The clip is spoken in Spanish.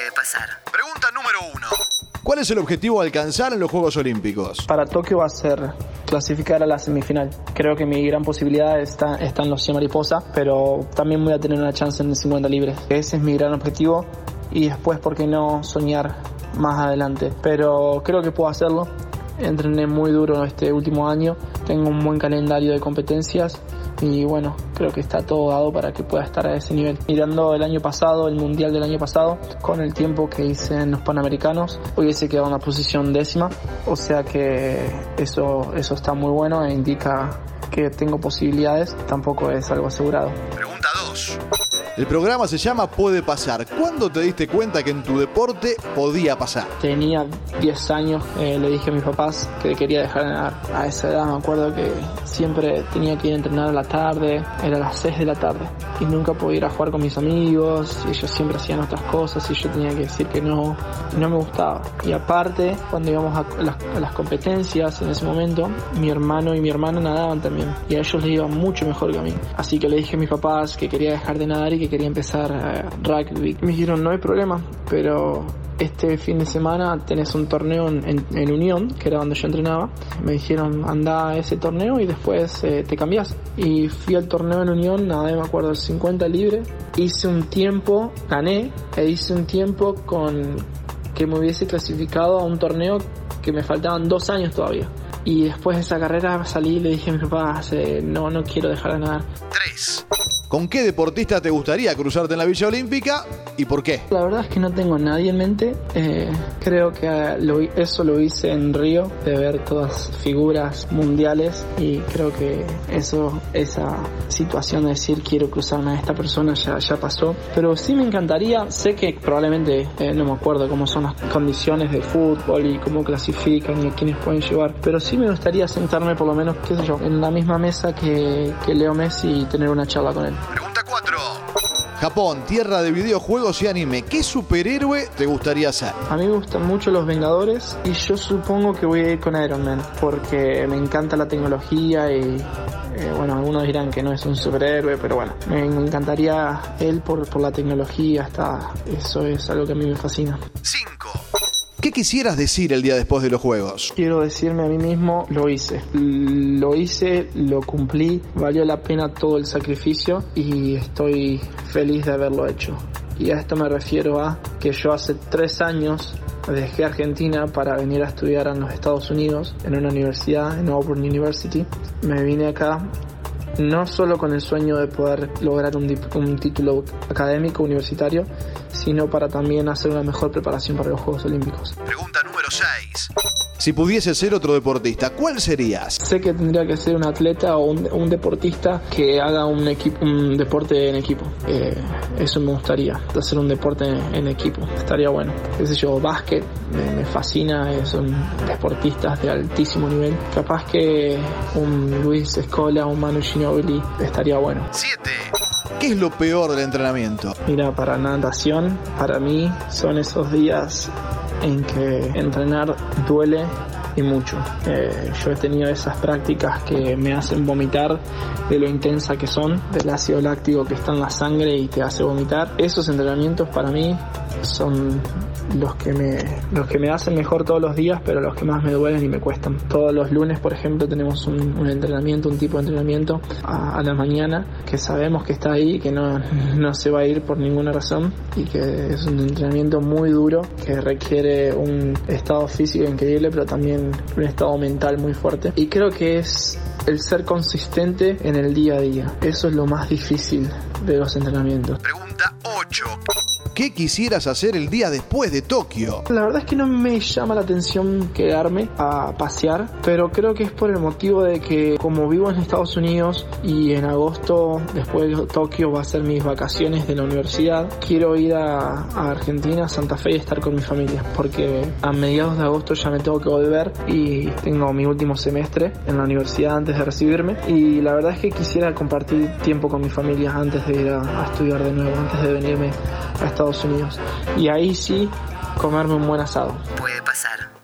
Puede pasar. Pregunta número uno. ¿Cuál es el objetivo a alcanzar en los Juegos Olímpicos? Para Tokio va a ser clasificar a la semifinal. Creo que mi gran posibilidad está, está en los 100 mariposa, pero también voy a tener una chance en el 50 libre. Ese es mi gran objetivo y después, ¿por qué no soñar más adelante? Pero creo que puedo hacerlo. Entrené muy duro este último año, tengo un buen calendario de competencias y bueno, creo que está todo dado para que pueda estar a ese nivel. Mirando el año pasado, el mundial del año pasado, con el tiempo que hice en los Panamericanos, hubiese quedado en la posición décima, o sea que eso, eso está muy bueno e indica que tengo posibilidades, tampoco es algo asegurado. Pregunta 2. El programa se llama Puede pasar. ¿Cuándo te diste cuenta que en tu deporte podía pasar? Tenía 10 años, eh, le dije a mis papás que quería dejar de nadar. A esa edad me acuerdo que siempre tenía que ir a entrenar a la tarde, era las 6 de la tarde, y nunca podía ir a jugar con mis amigos, ellos siempre hacían otras cosas, y yo tenía que decir que no, no me gustaba. Y aparte, cuando íbamos a las, a las competencias en ese momento, mi hermano y mi hermana nadaban también, y a ellos les iba mucho mejor que a mí. Así que le dije a mis papás que quería dejar de nadar y que quería empezar eh, rugby. Me dijeron, no hay problema, pero este fin de semana tenés un torneo en, en- Unión, que era donde yo entrenaba. Me dijeron, anda a ese torneo y después eh, te cambias. Y fui al torneo en Unión, nada, me acuerdo, 50 libre. Hice un tiempo, gané, e hice un tiempo con que me hubiese clasificado a un torneo que me faltaban dos años todavía. Y después de esa carrera salí y le dije a mis papás, no, no quiero dejar de nadar. 3. ¿Con qué deportista te gustaría cruzarte en la Villa Olímpica y por qué? La verdad es que no tengo nadie en mente. Eh, creo que lo eso lo hice en Río, de ver todas figuras mundiales y creo que eso, esa situación de decir quiero cruzarme a esta persona ya, ya pasó. Pero sí me encantaría, sé que probablemente eh, no me acuerdo cómo son las condiciones de fútbol y cómo clasifican y a quiénes pueden llevar, pero sí me gustaría sentarme por lo menos, qué sé yo, en la misma mesa que, que Leo Messi y tener una charla con él. Pregunta 4. Japón, tierra de videojuegos y anime. ¿Qué superhéroe te gustaría ser? A mí me gustan mucho los Vengadores y yo supongo que voy a ir con Iron Man porque me encanta la tecnología y eh, bueno, algunos dirán que no es un superhéroe, pero bueno, me, me encantaría él por, por la tecnología, está, eso es algo que a mí me fascina. 5. ¿Qué quisieras decir el día después de los Juegos? Quiero decirme a mí mismo, lo hice. Lo hice, lo cumplí, valió la pena todo el sacrificio y estoy feliz de haberlo hecho. Y a esto me refiero a que yo hace tres años dejé Argentina para venir a estudiar en los Estados Unidos, en una universidad, en Auburn University. Me vine acá no solo con el sueño de poder lograr un, título académico universitario, sino para también hacer una mejor preparación para los Juegos Olímpicos. Pregunta número 6. Si pudieses ser otro deportista, ¿cuál serías? Sé que tendría que ser un atleta o un, un deportista que haga un equipo, un deporte en equipo. Eh, eso me gustaría, hacer un deporte en, en equipo. Estaría bueno. Qué sé yo, básquet, me, me fascina, eh, son deportistas de altísimo nivel. Capaz que un Luis Escola, un Manu Ginobili, estaría bueno. 7. ¿Qué es lo peor del entrenamiento? Mira, para natación, para mí son esos días en que entrenar duele y mucho. Eh, yo he tenido esas prácticas que me hacen vomitar de lo intensa que son, del ácido láctico que está en la sangre y te hace vomitar. Esos entrenamientos para mí son los que me los que me hacen mejor todos los días, pero los que más me duelen y me cuestan. Todos los lunes, por ejemplo, tenemos un, entrenamiento, un tipo de entrenamiento a, a la mañana que sabemos que está ahí, que no, no se va a ir por ninguna razón y que es un entrenamiento muy duro que requiere un estado físico increíble, pero también un estado mental muy fuerte. Y creo que es el ser consistente en el día a día. Eso es lo más difícil de los entrenamientos. Pregunta 8. ¿Qué quisieras hacer el día después de Tokio? La verdad es que no me llama la atención quedarme a pasear, pero creo que es por el motivo de que como vivo en Estados Unidos y en agosto, después de Tokio, va a ser mis vacaciones de la universidad, quiero ir a, a Argentina, a Santa Fe y estar con mi familia, porque a mediados de agosto ya me tengo que volver y tengo mi último semestre en la universidad antes de recibirme y la verdad es que quisiera compartir tiempo con mi familia antes de ir a, a estudiar de nuevo, antes de venirme a Estados Unidos. Y ahí sí, comerme un buen asado. Puede pasar.